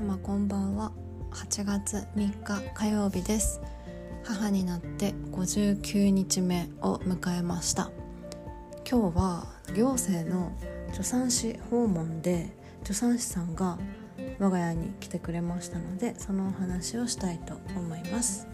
様こんばんは。8月3日火曜日です。母になって59日目を迎えました。今日は行政の助産師訪問で助産師さんが我が家に来てくれましたのでそのお話をしたいと思います。